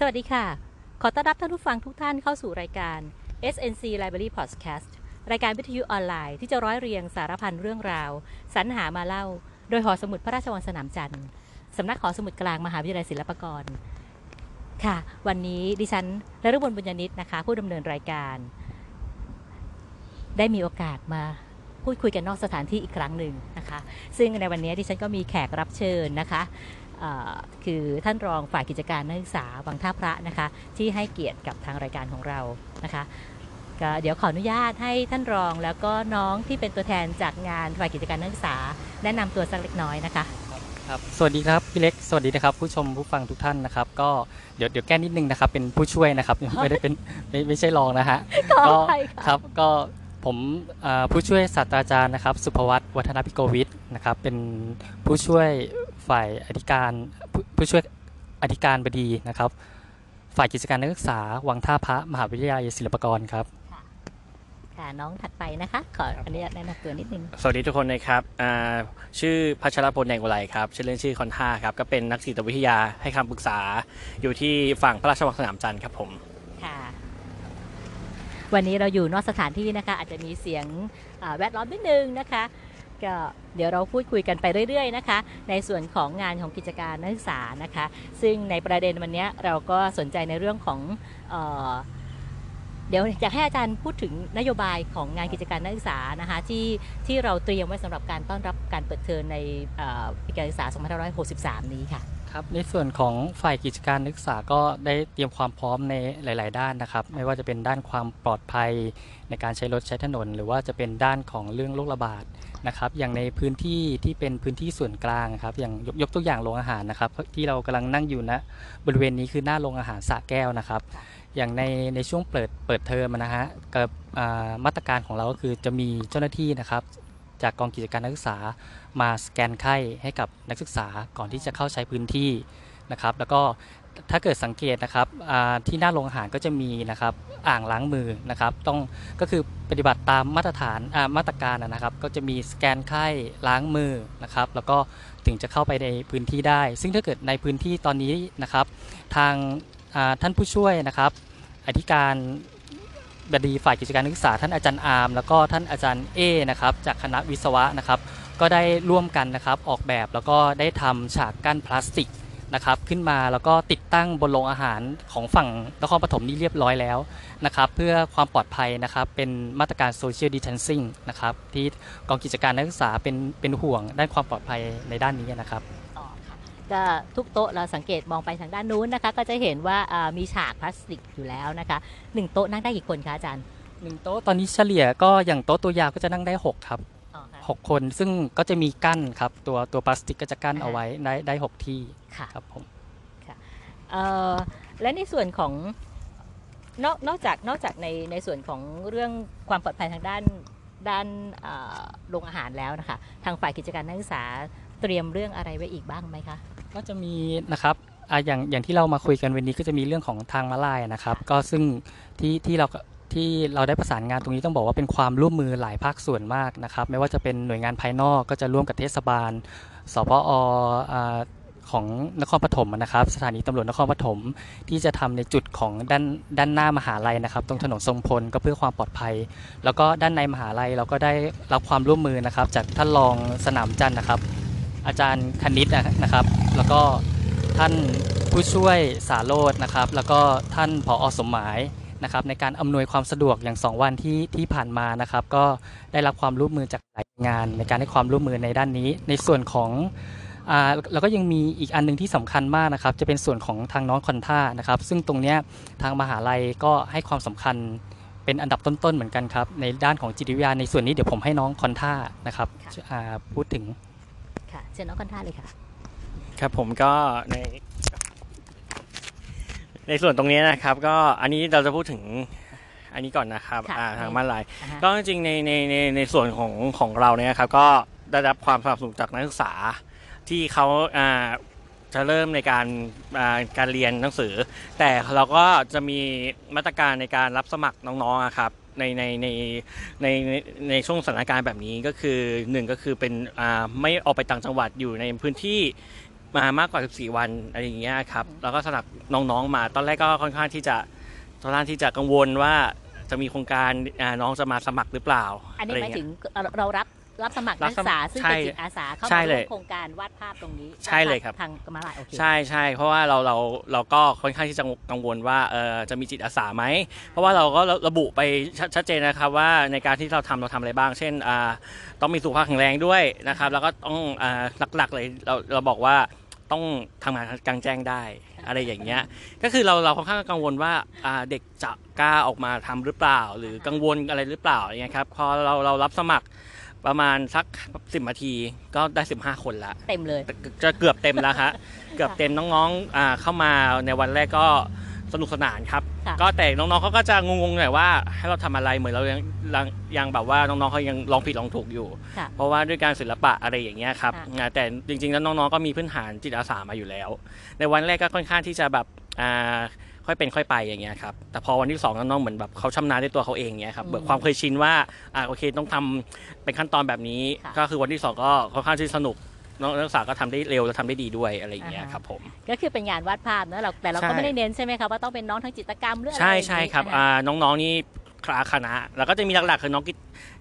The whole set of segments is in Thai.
สวัสดีค่ะ ขอต้อนรับท่านผู้ฟังทุกท่านเข้าสู่รายการ SNC Library Podcast รายการวิทยุออนไลน์ที่จะร้อยเรียงสารพันเรื่องราว สรรหามาเล่า โดยหอสมุดพระราชวังสนามจันทร์สำนักหอสมุดกลางมหาวิทยาลัยศิลปากร ค่ะ วันนี้ดิฉันนฤบลบุญญนิตนะคะ ผู้ดำเนินรายการ ได้มีโอกาสมาพูดคุยกันนอกสถานที่อีกครั้งหนึ่งนะคะ ซึ่งในวันนี้ดิฉันก็มีแขกรับเชิญนะคะ คือท่านรองฝ่ายกิจการนักศึกษาวังท่าพระนะคะ ที่ให้เกียรติกับทางรายการของเรานะคะก็เดี๋ยวขออนุญาตให้ท่านรองแล้วก็น้องที่เป็นตัวแทนจากงานฝ่ายกิจการนักศึกษา แนะนำตัวสักเล็กน้อยนะคะครับสวัสดีครับพี่เล็กสวัสดีนะครับ ผู้ชมผู้ฟังทุกท่านนะครับ ก็เดี๋ยวเดี๋ยวแก้นิดนึงนะครับเป็นผู้ช่วยนะครับไม่ได้เป็นไม่ไม่ใช่รองนะฮะขอก็อภัยค่ะครับก็ผมอ่าผู้ช่วยศาสตราจารย์นะครับ สุภวัตวัฒนพิโกวิทย์นะครับเป็นผู้ช่วย ฝ่ายอธิการผู้ผู้ช่วยอธิการบดีนะครับ ฝ่ายกิจการนักศึกษา วังท่าพระมหาวิทยาลัยศิลปากรครับค่ะน้องถัดไปนะคะ ขออนุญาตแนะนำตัวนิดนึง สวัสดีทุกคนนะครับอ่าชื่อพัชรพลแดงกุไลครับ ชื่อเล่นชื่อคอนท่าครับ ก็เป็นนักจิตวิทยาให้คำปรึกษาอยู่ที่ฝั่งพระราชวังสนามจันทร์ครับผม ค่ะ วันนี้เราอยู่นอกสถานที่นะคะ อาจจะมีเสียงอ่าแวดล้อมนิดนึงนะคะ ก็เดี๋ยวเราพูดคุยกันไปเรื่อยๆนะคะ ในส่วนของงานของกิจการนักศึกษานะคะ ซึ่งในประเด็นวันนี้เราก็สนใจในเรื่องของเออเดี๋ยวอยากให้อาจารย์พูดถึงนโยบายของงานกิจการนักศึกษานะคะที่ที่เราเตรียมไว้สำหรับการต้อนรับการเปิดเทอมในปีการศึกษา 2563 นี้ค่ะ ครับในส่วนของฝ่ายกิจการนักศึกษาก็ได้เตรียมความพร้อมในหลาย ๆ ด้านนะครับ ไม่ว่าจะเป็นด้านความปลอดภัยในการใช้รถใช้ถนน หรือว่าจะเป็นด้านของเรื่องโรคระบาดนะครับอย่างในพื้นที่ที่เป็นพื้นที่ส่วนกลางครับอย่างยกยกตัวอย่างโรงอาหารนะครับ ที่เรากำลังนั่งอยู่ณบริเวณนี้คือหน้าโรงอาหารสะแก้วนะครับ อย่างในในช่วงเปิดเปิดเทอมนะฮะกับมาตรการของเราก็คือจะมีเจ้าหน้าที่นะครับ จากกองกิจการนักศึกษามาสแกนไข้ให้กับนักศึกษาก่อนที่จะเข้าใช้พื้นที่นะครับ แล้วก็ถ้าเกิดสังเกตนะครับที่หน้าโรงอาหารก็จะมีนะครับอ่างล้างมือนะครับ ต้องก็คือปฏิบัติตามมาตรฐานมาตรการนะครับ ก็จะมีสแกนไข้ล้างมือนะครับ แล้วก็ถึงจะเข้าไปในพื้นที่ได้ ซึ่งถ้าเกิดในพื้นที่ตอนนี้นะครับ ทางท่านผู้ช่วยนะครับ อธิการ บดีฝ่ายกิจการนักศึกษาท่านอาจารย์อาร์มแล้วก็ท่านอาจารย์เอนะครับจากคณะวิศวะนะครับก็ได้ร่วมกันนะครับออกแบบแล้วก็ได้ทำฉากกั้นพลาสติกนะครับขึ้นมาแล้วก็ติดตั้งบนโรงอาหารของฝั่งนครปฐมนี่เรียบร้อยแล้วนะครับเพื่อความปลอดภัยนะครับเป็นมาตรการโซเชียลดิ a ทนซิ่งนะครับที่กองกิจการนักศึกษาเป็นเป็นห่วงด้านความปลอดภัยในด้านนี้นะครับ ก็ทุกโต๊ะเราสังเกตมองไปทางด้านนู้นนะคะ ก็จะเห็นว่าอ่ามีฉากพลาสติกอยู่แล้วนะคะหนึ่งโต๊ะนั่งได้กี่คนคะอาจารย์หนึ่งโต๊ะตอนนี้เฉลี่ยก็อย่างโต๊ะตัวยาวก็จะนั่งได้ 6 ครับอ๋อค่ะ6คนซึ่งก็จะมีกั้นครับ ตัวตัวพลาสติกก็จะกั้นอ่าเอาไว้ได้ได้6ที่ค่ะครับผมเอ่อและในส่วนของนอกนอกจากนอกจากในในส่วนของเรื่องความปลอดภัยทางด้านด้านเอ่อโรงอาหารแล้วนะคะ ทางฝ่ายกิจการนักศึกษาเตรียมเรื่องอะไรไว้อีกบ้างไหมคะ ก็จะมีนะครับอ่าอย่างอย่างที่เรามาคุยกันวันนี้ก็จะมีเรื่องของทางมาลายนะครับ ก็ซึ่งที่ที่เราที่เราได้ประสานงานตรงนี้ต้องบอกว่าเป็นความร่วมมือหลายภาคส่วนมากนะครับ ไม่ว่าจะเป็นหน่วยงานภายนอกก็จะร่วมกับเทศบาล สพออของนครปฐมนะครับ สถานีตำรวจนครปฐมที่จะทำในจุดของด้านด้านหน้ามหาลัยนะครับ ตรงถนนทรงพลก็เพื่อความปลอดภัย แล้วก็ด้านในมหาลัยเราก็ได้รับความร่วมมือนะครับ จากท่านรองสนามจันทร์นะครับ อาจารย์คณิตนะครับ แล้วก็ท่านผู้ช่วยสาโรจน์นะครับ แล้วก็ท่านผอสมหมายนะครับ ในการอำนวยความสะดวกอย่าง 2 วันที่ที่ผ่านมานะครับ ก็ได้รับความร่วมมือจากหลายงาน ในการให้ความร่วมมือในด้านนี้ ในส่วนของอ่าแล้วก็ยังมีอีกอันหนึงที่สำคัญมากนะครับ จะเป็นส่วนของทางน้องคอนท่านะครับ ซึ่งตรงเนี้ยทางมหาลัยก็ให้ความสำคัญเป็นอันดับต้นๆเหมือนกันครับ ในด้านของจิตวิทยาในส่วนนี้เดี๋ยวผมให้น้องคอนท่านะครับค่ะอ่าพูดถึง ค่ะเชิญน้องกันท่าเลยค่ะ ครับผมก็ใน ในส่วนตรงนี้นะครับ ก็อันนี้เราจะพูดถึงอันนี้ก่อนนะครับค่ะอ่าทางบ้านลายอ่าฮะ ก็จริงๆในในในในส่วนของของเราเนี่ยครับ ก็ได้รับความสนับสนุนจากนักศึกษาที่เขาอ่าจะเริ่มในการอ่าการเรียนหนังสือ แต่เราก็จะมีมาตรการในการรับสมัครน้องๆอะครับ ในในในในในในช่วงสถานการณ์แบบนี้ก็คือหนึ่งก็คือเป็นอ่าไม่ออกไปต่างจังหวัดอยู่ในพื้นที่มามากกว่า 14 วันอะไรอย่างเงี้ยครับแล้วก็สนับน้องๆมา ตอนแรกก็ค่อนข้างที่จะตอนแรกที่จะกังวลว่าจะมีโครงการอ่าน้องจะมาสมัครหรือเปล่าอันนี้ะไรหมายเงี้ถึงเราเรารับ รับสมัครรันับกสศึกมัษาครซึ่งใช่เป็นจิตอาสาเข้าใช่มาเลร่วยมโครงการวาดภาพตรงนี้ใช่เลยครับทางกรรมลายโอเคใช่ใช่เพราะว่าเราเราเราก็ค่อนข้างที่จะกังวลว่าเออจะมีจิตอาสาไหมเพราะว่าเราก็ระบุไปชัดชัดเจนนะครับว่าในการที่เราทำเราทำอะไรบ้าง เช่นอ่าต้องมีสุขภาพแข็งแรงด้วยนะครับแล้วก็ต้องอ่าหลักๆเลยเราเราบอกว่าต้องทำงานกลางแจ้งได้อะไรอย่างเงี้ย ก็คือเราเราค่อนข้างกังวลว่าอ่าเด็กจะกล้าออกมาทำหรือเปล่า หรือกังวลอะไรหรือเปล่าอย่างเงี้ยครับพอเราเรารับสมัคร ประมาณสักสิบนาทีก็ได้ 15 คนละเต็มเลย จะเกือบเต็มแล้วฮะเกือบเต็มน้องๆอ่าเข้ามาในวันแรกก็สนุกสนานครับค่ะก็แต่น้องๆเขาก็จะงงๆหน่อยว่าให้เราทำอะไรเหมือนเรายังยังยังแบบว่าน้องๆเขายังลองผิดลองถูกอยู่ค่ะเพราะว่าด้วยการศิลปะอะไรอย่างเงี้ยครับค่ะอ่าแต่จริงๆแล้วน้องๆก็มีพื้นฐานจิตอาสามาอยู่แล้ว ในวันแรกก็ค่อนข้างที่จะแบบอ่า ค่อยเป็นค่อยไปอย่างเงี้ยครับแต่พอวันที่สองน้องๆเหมือนแบบเขาชำนาญด้วยตัวเขาเองเงี้ยครับเบิกความเคยชินว่าอ่าโอเคต้องทำเป็นขั้นตอนแบบนี้ค่ะก็คือวันที่สองก็ค่อนข้างที่สนุกน้องนักศึกษาก็ทำได้เร็วและทำได้ดีด้วยอะไรอย่างเงี้ยอ่าฮะครับผมก็คือเป็นงานวาดภาพนะเราแต่เราก็ใช่ไม่ได้เน้นใช่ไหมครับว่าต้องเป็นน้องทางจิตรกรรมหรืออะไรใช่อย่างนี้ใช่ครับนะฮะอ่าน้องๆนี่คลาคณะแล้วก็จะมีหลักๆคือน้องกิ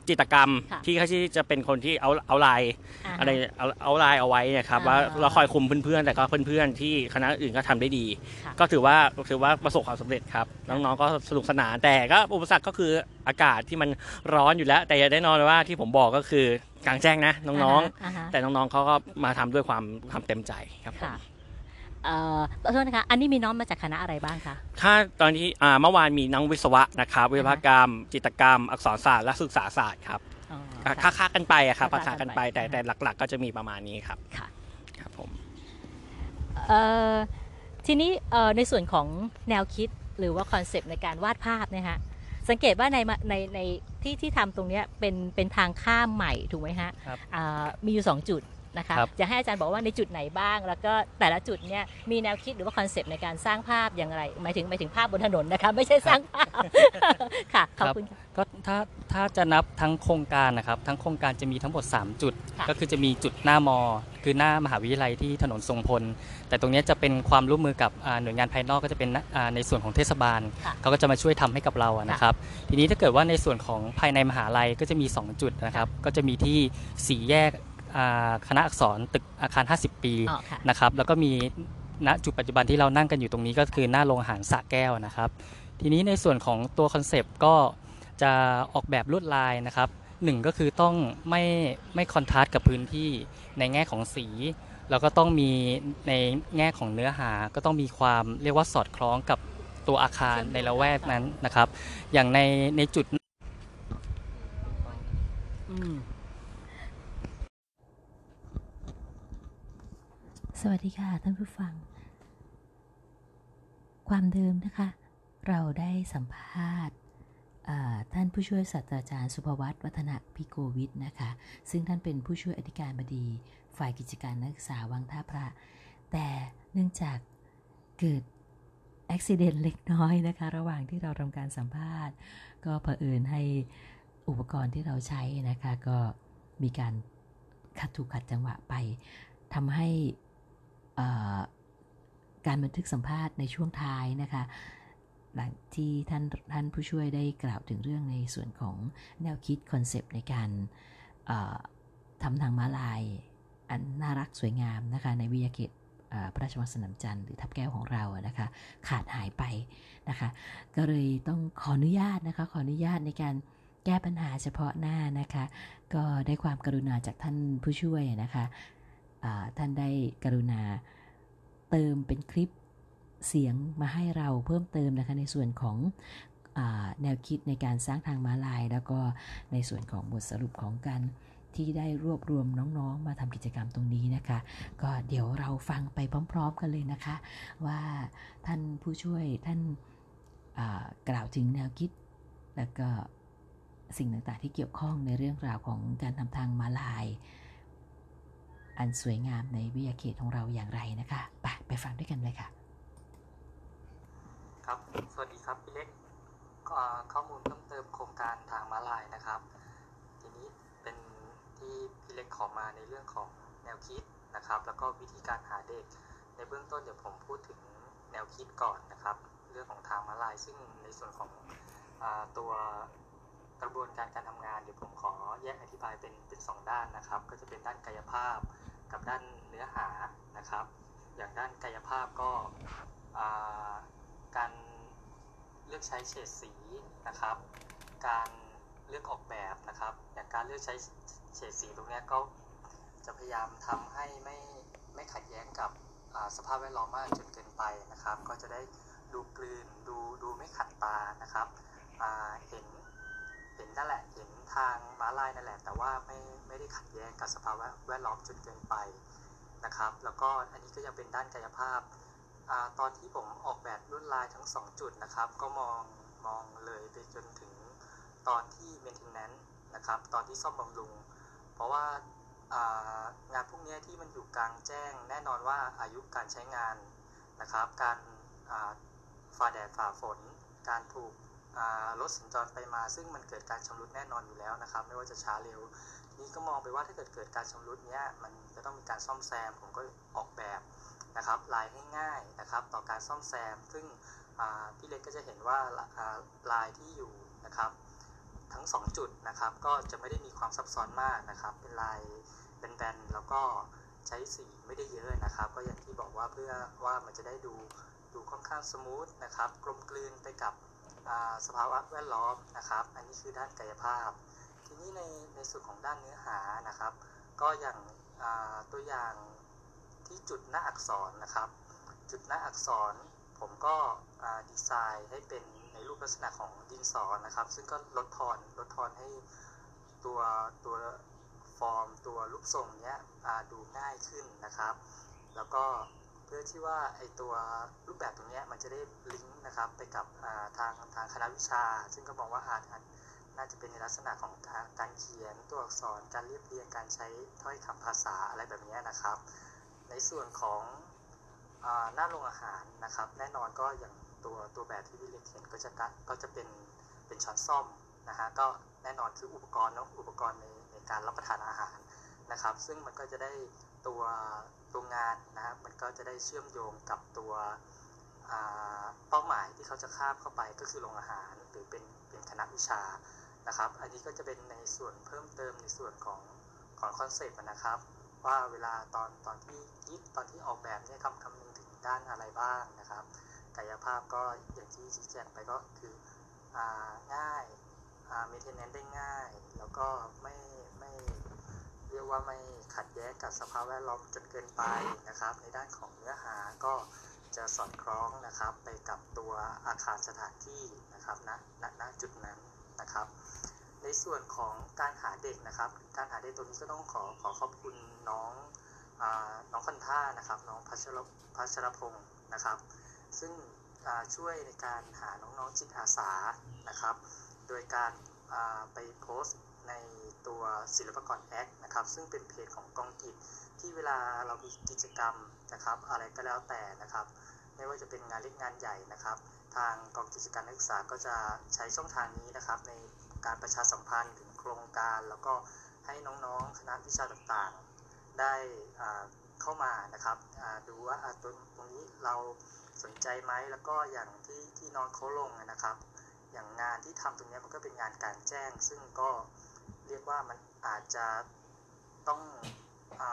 จจิตรกรรมค่ะที่เขาที่จะเป็นคนที่เอาเอาลายาฮะอะไรเอาเอาลายเอาไว้เนะครับอ่าว่าเราคอยคุมเพื่อนๆ แต่ก็เพื่อนๆที่คณะอื่นก็ทำได้ดี ค่ะก็ถือว่าถือว่าประสบความสำเร็จครับน้องๆก็สนุกสนานแต่ก็อุปสรรคก็คืออากาศที่มันร้อนอยู่แล้ว แต่อย่าได้นอนว่าที่ผมบอกก็คือกลางแจ้งนะน้องาฮะๆ แต่น้องๆเขาก็มาทำด้วยความความเต็มใจครับผม ค่ะ เอ่อขอโทษนะคะ อันนี้มีน้องมาจากคณะอะไรบ้างคะ ถ้าตอนนี้อ่าเมื่อวานมีนักวิศวะนะครับ วิศวกรรม จิตรกรรม อักษรศาสตร์และศึกษาศาสตร์ครับอ๋ออ่าค่ะค้าๆกันไปอะครับค้าๆค้าๆกันไปกันไปแต่แต่หลัก ๆ ก็จะมีประมาณนี้ครับค่ะครับผมเอ่อทีนี้เอ่อในส่วนของแนวคิดหรือว่าคอนเซปต์ในการวาดภาพเนี่ยฮะสังเกตว่าในมาในในที่ที่ทำตรงเนี้ยเป็นเป็นทางข้ามใหม่ถูกไหมฮะครับอ่ามีอยู่ 2 จุด นะคะครับจะให้อาจารย์บอกว่าในจุดไหนบ้าง แล้วก็แต่ละจุดเนี่ยมีแนวคิดหรือว่าคอนเซปต์ในการสร้างภาพอย่างไรหมายถึงหมายถึงภาพบนถนนนะคะไม่ใช่สร้างภาพค่ะขอบคุณค่ะก็ถ้าถ้าจะนับทั้งโครงการนะครับทั้งโครงการจะมีทั้งหมด 3 จุดค่ะก็คือจะมีจุดหน้ามอ คือหน้ามหาวิทยาลัยที่ถนนทรงพล แต่ตรงเนี้ยจะเป็นความร่วมมือกับอ่าหน่วยงานภายนอกก็จะเป็นอ่าในส่วนของเทศบาลค่ะเขาก็จะมาช่วยทำให้กับเราอะนะครับ ทีนี้ถ้าเกิดว่าในส่วนของภายในมหาลัยก็จะมี 2 จุดนะครับ ก็จะมีที่สี่แยกอ่า คณะอักษรตึกอาคาร 50 ปีอ๋อค่ะนะครับแล้วก็มีณจุดปัจจุบันที่เรานั่งกันอยู่ตรงนี้ก็คือหน้าโรงอาหารสระแก้วนะครับ ทีนี้ในส่วนของตัวคอนเซปต์ก็จะออกแบบลวดลายนะครับหนึ่งก็คือต้องไม่ไม่คอนทราสต์กับพื้นที่ในแง่ของสี แล้วก็ต้องมีในแง่ของเนื้อหา ก็ต้องมีความเรียกว่าสอดคล้องกับตัวอาคารในละแวกนั้นนะครับ อย่างในในจุด อืมส วัสดีค่ะท่านผู้ฟัง ความเดิมนะคะ เราได้สัมภาษณ์ท่านผู้ช่วยศาสตราจารย์สุภวัตวัฒนพิโกวิทย์นะคะ ซึ่งท่านเป็นผู้ช่วยอธิการบดี ฝ่ายกิจการนักศึกษาวังท่าพระ แต่เนื่องจากเกิดอุบิเหตุเล็กน้อยนะคะ ระหว่างที่เราทำการสัมภาษณ์ ก็เผอิญให้อุปกรณ์ที่เราใช้นะคะ ก็มีการขัดถูกขัดจังหวะไปทำให้ การบันทึกสัมภาษณ์ในช่วงท้ายนะคะ หลังที่ท่านท่านผู้ช่วยได้กล่าวถึงเรื่องในส่วนของแนวคิดคอนเซปต์ในการทำทางม้าลาย อันน่ารักสวยงามนะคะ ในวิทยาเขตพระราชวังสนามจันทร์หรือทับแก้วของเรานะคะ ขาดหายไปนะคะ ก็เลยต้องขออนุญาตนะคะ ขออนุญาตในการแก้ปัญหาเฉพาะหน้านะคะ ก็ได้ความกรุณาจากท่านผู้ช่วยนะคะ ท่านได้กรุณาเติมเป็นคลิปเสียงมาให้เราเพิ่มเติมนะคะในส่วนของอแนวคิดในการสร้างทางม้าลาย แล้วก็ในส่วนของบทสรุปของการที่ได้รวบรวมน้องๆ มาทำกิจกรรมตรงนี้นะคะ ก็เดี๋ยวเราฟังไปพร้อม ๆ กันเลยนะคะ ว่าท่านผู้ช่วยท่านกล่าวถึงแนวคิด แล้วก็สิ่งต่างๆที่เกี่ยวข้องในเรื่องราวของการทำทางมาลาย อันสวยงามในวิทยาเขตของเราอย่างไรนะคะไปไปฟังด้วยกันเลยค่ะ ครับ สวัสดีครับพี่เล็กข้อมูลเพิ่มเติมโครงการทางม้าลายนะครับ ทีนี้เป็นที่พี่เล็กขอมาในเรื่องของแนวคิดนะครับ แล้วก็วิธีการหาเด็ก ในเบื้องต้นเดี๋ยวผมพูดถึงแนวคิดก่อนนะครับ เรื่องของทางม้าลาย ซึ่งในส่วนของอตัว กระบวนการการทำงานเดี๋ยวผมขอแยกอธิบายเป็นเป็นสองด้านนะครับ ก็จะเป็นด้านกายภาพกับด้านเนื้อหานะครับ อย่างด้านกายภาพก็การเลือกใช้เฉดสีนะครับ การเลือกออกแบบนะครับ อย่างการเลือกใช้เฉดสีตรงนี้ก็จะพยายามทำให้ไม่ไม่ขัดแย้งกับสภาพแวดล้อมมากจนเกินไปนะครับ ก็จะได้ดูกลืนดูดูไม่ขัดตานะครับเห็น เห็นนั่นแหละเห็นทางม้าลายนั่นแหละ แต่ว่าไม่ไม่ได้ขัดแย้งกับสภาพแวดล้อมจนเกินไปนะครับ แล้วก็อันนี้ก็ยังเป็นด้านกายภาพอตอนที่ผมออกแบบลวดลายทั้ง 2 จุดนะครับ ก็มองมองเลยไปจนถึงตอนที่ maintenance นะครับ ตอนที่ซ่อมบำรุง เพราะว่างานพวกนี้ที่มันอยู่กลางแจ้ง แน่นอนว่าอายุการใช้งานนะครับ การฝ่าแดดฝ่าฝน การถูก รถสัญจรไปมา ซึ่งมันเกิดการชำรุดแน่นอนอยู่แล้วนะครับ ไม่ว่าจะช้าเร็ว นี่ก็มองไปว่าถ้าเกิดเกิดการชำรุดเนี้ยมันจะต้องมีการซ่อมแซมผมก็ออกแบบนะครับลายให้ง่ายนะครับ ต่อการซ่อมแซม ซึ่งพี่เล็กก็จะเห็นว่าลายที่อยู่นะครับ ทั้ง 2 จุดนะครับ ก็จะไม่ได้มีความซับซ้อนมากนะครับ เป็นลายเป็นแบนๆแล้วก็ใช้สีไม่ได้เยอะนะครับ ก็อย่างที่บอกว่าเพื่อว่ามันจะได้ดูดูค่อนข้าง smooth นะครับ กลมกลืนไปกับ สภาวะแวดล้อมนะครับ อันนี้คือด้านกายภาพ ทีนี้ในในส่วนของด้านเนื้อหานะครับ ก็อย่าง ตัวอย่างที่จุดหน้าอักษรนะครับ จุดหน้าอักษรผมก็ดีไซน์ให้เป็นในรูปลักษณะของดินสอนะครับ ซึ่งก็ลดทอนลดทอนให้ตัวตัวฟอร์มตัวรูปทรงเนี้ยดูง่ายขึ้นนะครับ แล้วก็ เพื่อที่ว่าไอตัวรูปแบบตรงนี้มันจะได้ลิงก์นะครับไปกับทางทางคณะวิชา ซึ่งก็มองว่าอาจน่าจะเป็นในลักษณะของการเขียนตัวอักษรการเรียบเรียงการใช้ถ้อยคำภาษาอะไรแบบนี้นะครับ ในส่วนของอหน้าโรงอาหารนะครับ แน่นอนก็อย่างตัวตัวแบบที่พี่เล็กเห็นก็จะกะก็จะเป็นเป็นช้อนซ่อมนะฮะก็แน่นอนคืออุปกรณ์เนาะอุปกรณ์ในในการรับประทานอาหารนะครับ ซึ่งมันก็จะได้ตัว ตัวงานนะครับ มันก็จะได้เชื่อมโยงกับตัวเป้าหมายที่เขาจะคาบเข้าไปก็คือโรงอาหารหรือเป็นเป็นคณะวิชานะครับ อันนี้ก็จะเป็นในส่วนเพิ่มเติมในส่วนของของคอนเซปต์นะครับ ว่าเวลาตอนตอนที่คิดตอนที่ออกแบบเนี่ยคำคำนึงถึงด้านอะไรบ้างนะครับ กายภาพก็อย่างที่ชี้แจงไปก็คืออง่ายอ่า maintenance ได้ง่าย แล้วก็ไม่ไม่ รียกว่าไม่ขัดแย้งกับสภาพแวดล้อมจนเกินไปนะครับ ในด้านของเนื้อหาก็จะสอดคล้องนะครับไปกับตัวอาคารสถานที่นะครับณณณจุดนั้นนะครับ ในส่วนของการหาเด็กนะครับ การหาเด็กตัวนี้ก็ต้องขอขอขอบคุณน้องอน้องคันท่านะครับ น้องพัชรพัชรพงศ์นะครับ ซึ่งช่วยในการหาน้องๆจิตอาสานะครับ โดยการไปโพสต์ใน ตัวศิลปกรแอคนะครับ ซึ่งเป็นเพจของกองกิจที่เวลาเรามีกิจกรรมนะครับ อะไรก็แล้วแต่นะครับ ไม่ว่าจะเป็นงานเล็กงานใหญ่นะครับ ทางกองกิจการนักศึกษาก็จะใช้ช่องทางนี้นะครับ ในการประชาสัมพันธ์ถึงโครงการ แล้วก็ให้น้องๆคณะวิชาต่างๆ ได้เข้ามานะครับดูว่าตัวตรงนี้เราสนใจไหมแล้วก็อย่างที่ที่น้องเขาลงนะครับ อย่างงานที่ทำตรงนี้มันก็เป็นงานการแจ้ง ซึ่งก็ เรียกว่ามันอาจจะต้องอ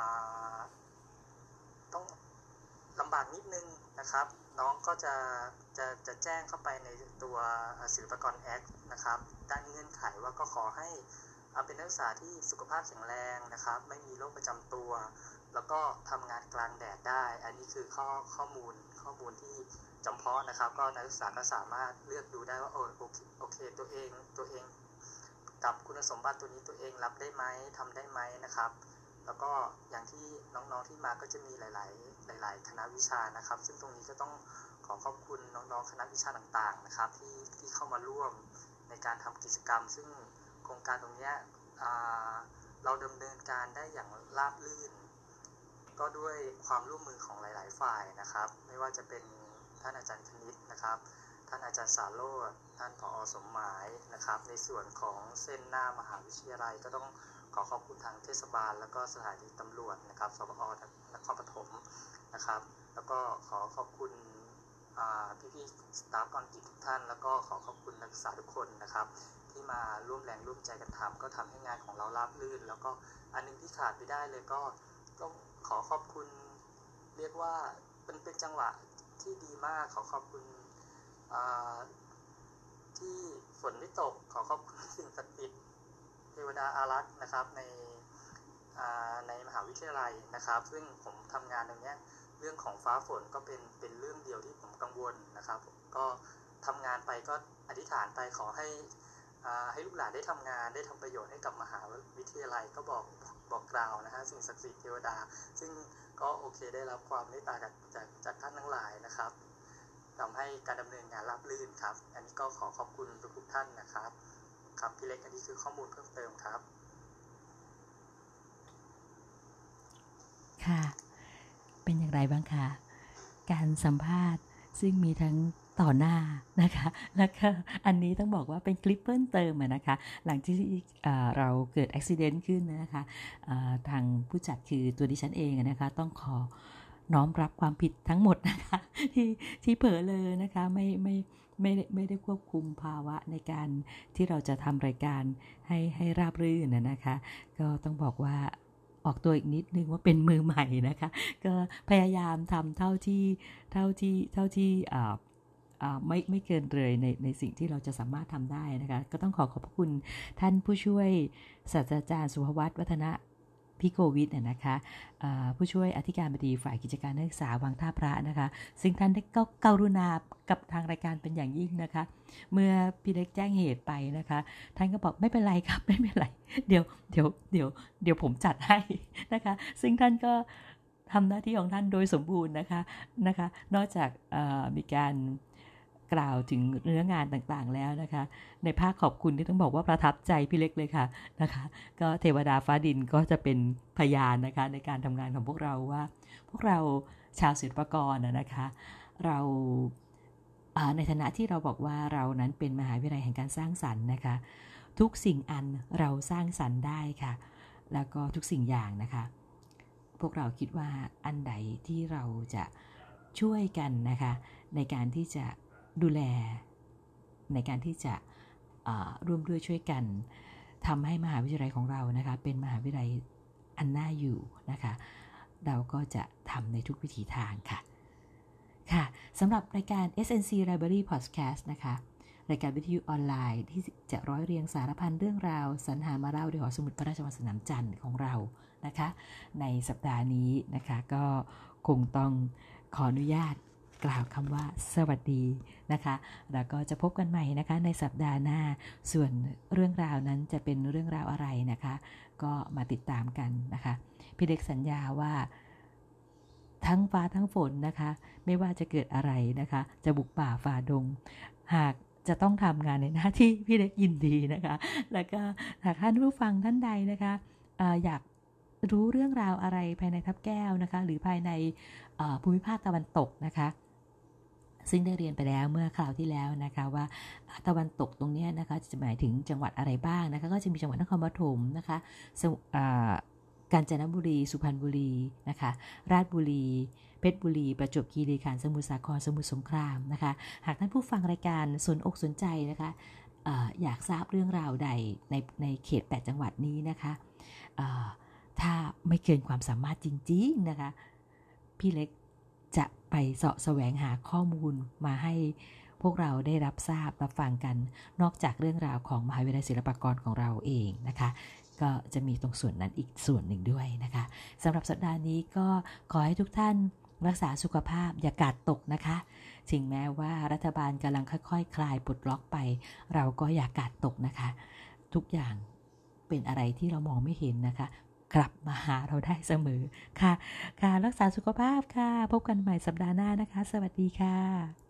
ต้องลำบากนิดนึงนะครับ น้องก็จะจะจะแจ้งเข้าไปในตัวศิลปกรแอคนะครับด้านเงื่อนไขว่าก็ขอให้เอาเป็นนักศึกษาที่สุขภาพแข็งแรงนะครับ ไม่มีโรคประจำตัว แล้วก็ทำงานกลางแดดได้ อันนี้คือข้อข้อมูลข้อมูลที่จำเพาะนะครับ ก็นักศึกษาก็สามารถเลือกดูได้ว่าโอเคโอเคตัวเองตัวเอง กับคุณสมบัติตัวนี้ตัวเองรับได้ไหมทำได้ไหมนะครับ แล้วก็อย่างที่น้องๆที่มาก็จะมีหลาย ๆ หลาย ๆ คณะวิชานะครับ ซึ่งตรงนี้ก็ต้องขอขอบคุณน้องๆคณะวิชาต่างๆนะครับ ที่ที่เข้ามาร่วมในการทำกิจกรรม ซึ่งโครงการตรงนี้เราดำเนินการได้อย่างราบรื่น ก็ด้วยความร่วมมือของหลาย ๆ ฝ่ายนะครับ ไม่ว่าจะเป็นท่านอาจารย์คณิตนะครับ ท่านอาจารย์สาโรจน์ท่านผอสมหมายนะครับ ในส่วนของเส้นหน้ามหาวิทยาลัยก็ต้องขอขอบคุณทางเทศบาล แล้วก็สถานีตำรวจนะครับสปอนครปฐมนะครับ แล้วก็ขอขอบคุณพี่ๆสตาฟกองกิจทุกท่าน แล้วก็ขอขอบคุณนักศึกษาทุกคนนะครับ ที่มาร่วมแรงร่วมใจกันทำก็ทำให้งานของเราราบรื่น แล้วก็อันนึงที่ขาดไม่ได้เลยก็ต้องขอขอบคุณ เรียกว่าเป็นเป็นจังหวะที่ดีมากขอขอบคุณ ที่ฝนไม่ตกขอขอบคุณสิ่งศักดิ์สิทธิ์เทวดาอารักษ์นะครับ ในในมหาวิทยาลัยนะครับ ซึ่งผมทำงานตรงนี้เรื่องของฟ้าฝนก็เป็นเป็นเรื่องเดียวที่ผมกังวลนะครับ ก็ทำงานไปก็อธิษฐานไปขอให้ให้ลูกหลานได้ทำงานได้ทำประโยชน์ให้กับมหาวิทยาลัยก็บอกบอกกล่าวนะฮะสิ่งศักดิ์สิทธิ์เทวดา ซึ่งก็โอเคได้รับความเมตตาจากจากจากท่านทั้งหลายนะครับ ทำให้การดำเนินงานราบรื่นครับ อันนี้ก็ขอขอบคุณทุกท่านนะครับ ครับพี่เล็กอันนี้คือข้อมูลเพิ่มเติมครับ ค่ะ เป็นอย่างไรบ้างคะการสัมภาษณ์ซึ่งมีทั้งต่อหน้านะคะ แล้วก็อันนี้ต้องบอกว่าเป็นคลิปเพิ่มเติมนะคะ หลังที่เราเกิดอุบิเหตุขึ้นนะคะทางผู้จัดคือตัวดิฉันเองนะคะ ต้องขอ น้อมรับความผิดทั้งหมดนะคะที่ที่เผลอเลยนะคะไม่ไม่ไม่ไม่ได้ควบคุมภาวะในการที่เราจะทำรายการให้ให้ราบรื่นนะคะ ก็ต้องบอกว่าออกตัวอีกนิดนึงว่าเป็นมือใหม่นะคะ ก็พยายามทำเท่าที่เท่าที่เท่าที่ไม่ไม่เกินเลยในในสิ่งที่เราจะสามารถทำได้นะคะ ก็ต้องขอขอบคุณท่านผู้ช่วยศาสตราจารย์สุภวัตวัฒนะ พิโกวิทย์นะคะผู้ช่วยอธิการบดีฝ่ายกิจการนักศึกษาวังท่าพระนะคะ ซึ่งท่านได้ก็กรุณากับทางรายการเป็นอย่างยิ่งนะคะ เมื่อพี่เล็กแจ้งเหตุไปนะคะ ท่านก็บอกไม่เป็นไรครับไม่เป็นไร เดี๋ยวเดี๋ยวเดี๋ยวเดี๋ยวผมจัดให้นะคะ ซึ่งท่านก็ทำหน้าที่ของท่านโดยสมบูรณ์นะคะนะคะ นอกจากมีการ กล่าวถึงเนื้องานต่างๆแล้วนะคะ ในภาคขอบคุณที่ต้องบอกว่าประทับใจพี่เล็กเลยค่ะนะคะ ก็เทวดาฟ้าดินก็จะเป็นพยานนะคะ ในการทำงานของพวกเราว่า พวกเราชาวศิลปกรนะคะ เราในฐานะที่เราบอกว่าเรานั้นเป็นมหาวิทยาลัยแห่งการสร้างสรรค์นะคะ ทุกสิ่งอันเราสร้างสรรค์ได้ค่ะ แล้วก็ทุกสิ่งอย่างนะคะ พวกเราคิดว่าอันใดที่เราจะช่วยกันนะคะ ในการที่จะ ดูแล ในการที่จะร่วมด้วยช่วยกันทำให้มหาวิทยาลัยของเรานะคะ เป็นมหาวิทยาลัยอันน่าอยู่นะคะ เราก็จะทำในทุกวิถีทางค่ะ ค่ะสำหรับรายการ SNC Library Podcast นะคะรายการวิทยุออนไลน์ที่จะร้อยเรียงสารพันเรื่องราว สรรหามาเล่าโดยหอสมุดพระราชวังสนามจันทร์ของเรานะคะ ในสัปดาห์นี้นะคะก็คงต้องขออนุญาต กล่าวคำว่าสวัสดีนะคะ แล้วก็จะพบกันใหม่นะคะในสัปดาห์หน้า ส่วนเรื่องราวนั้นจะเป็นเรื่องราวอะไรนะคะ ก็มาติดตามกันนะคะ พี่เด็กสัญญาว่าทั้งฟ้าทั้งฝนนะคะ ไม่ว่าจะเกิดอะไรนะคะ จะบุกป่าฝ่าดง หากจะต้องทำงานในหน้าที่พี่เล็กยินดีนะคะ แล้วก็หากท่านผู้ฟังท่านใดนะคะออยากรู้เรื่องราวอะไรภายในทับแก้วนะคะ หรือภายในภูมิภาคตะวันตกนะคะ ซึ่งได้เรียนไปแล้วเมื่อคราวที่แล้วนะคะว่าตะวันตกตรงนี้นะคะจะหมายถึงจังหวัดอะไรบ้างนะคะก็จะมีจังหวัดนครปฐมนะคะกาญจนบุรี สุพรรณบุรีนะคะ ราชบุรี เพชรบุรี ประจวบคีรีขันธ์สมุทรสาคร สมุทรสงครามนะคะ หากท่านผู้ฟังรายการสนอกสนใจนะคะออยากทราบเรื่องราวใดในในเขต 8 จังหวัดนี้นะคะ ถ้าไม่เกินความสามารถจริง ๆ นะคะ พี่เล็ก จะไปเสาะแสวงหาข้อมูลมาให้พวกเราได้รับทราบรับฟังกัน นอกจากเรื่องราวของมหาวิทยาลัยศิลปากรของเราเองนะคะ ก็จะมีตรงส่วนนั้นอีกส่วนหนึ่งด้วยนะคะสำหรับสัปดาห์นี้ก็ขอให้ทุกท่านรักษาสุขภาพอย่ากาดตกนะคะถึงแม้ว่ารัฐบาลกำลังค่อยๆคคลายปลดล็อกไป เราก็อย่ากาดตกนะคะ ทุกอย่างเป็นอะไรที่เรามองไม่เห็นนะคะ กลับมาหาเราได้เสมอค่ะ ค่ะรักษาสุขภาพค่ะ พบกันใหม่สัปดาห์หน้านะคะ สวัสดีค่ะ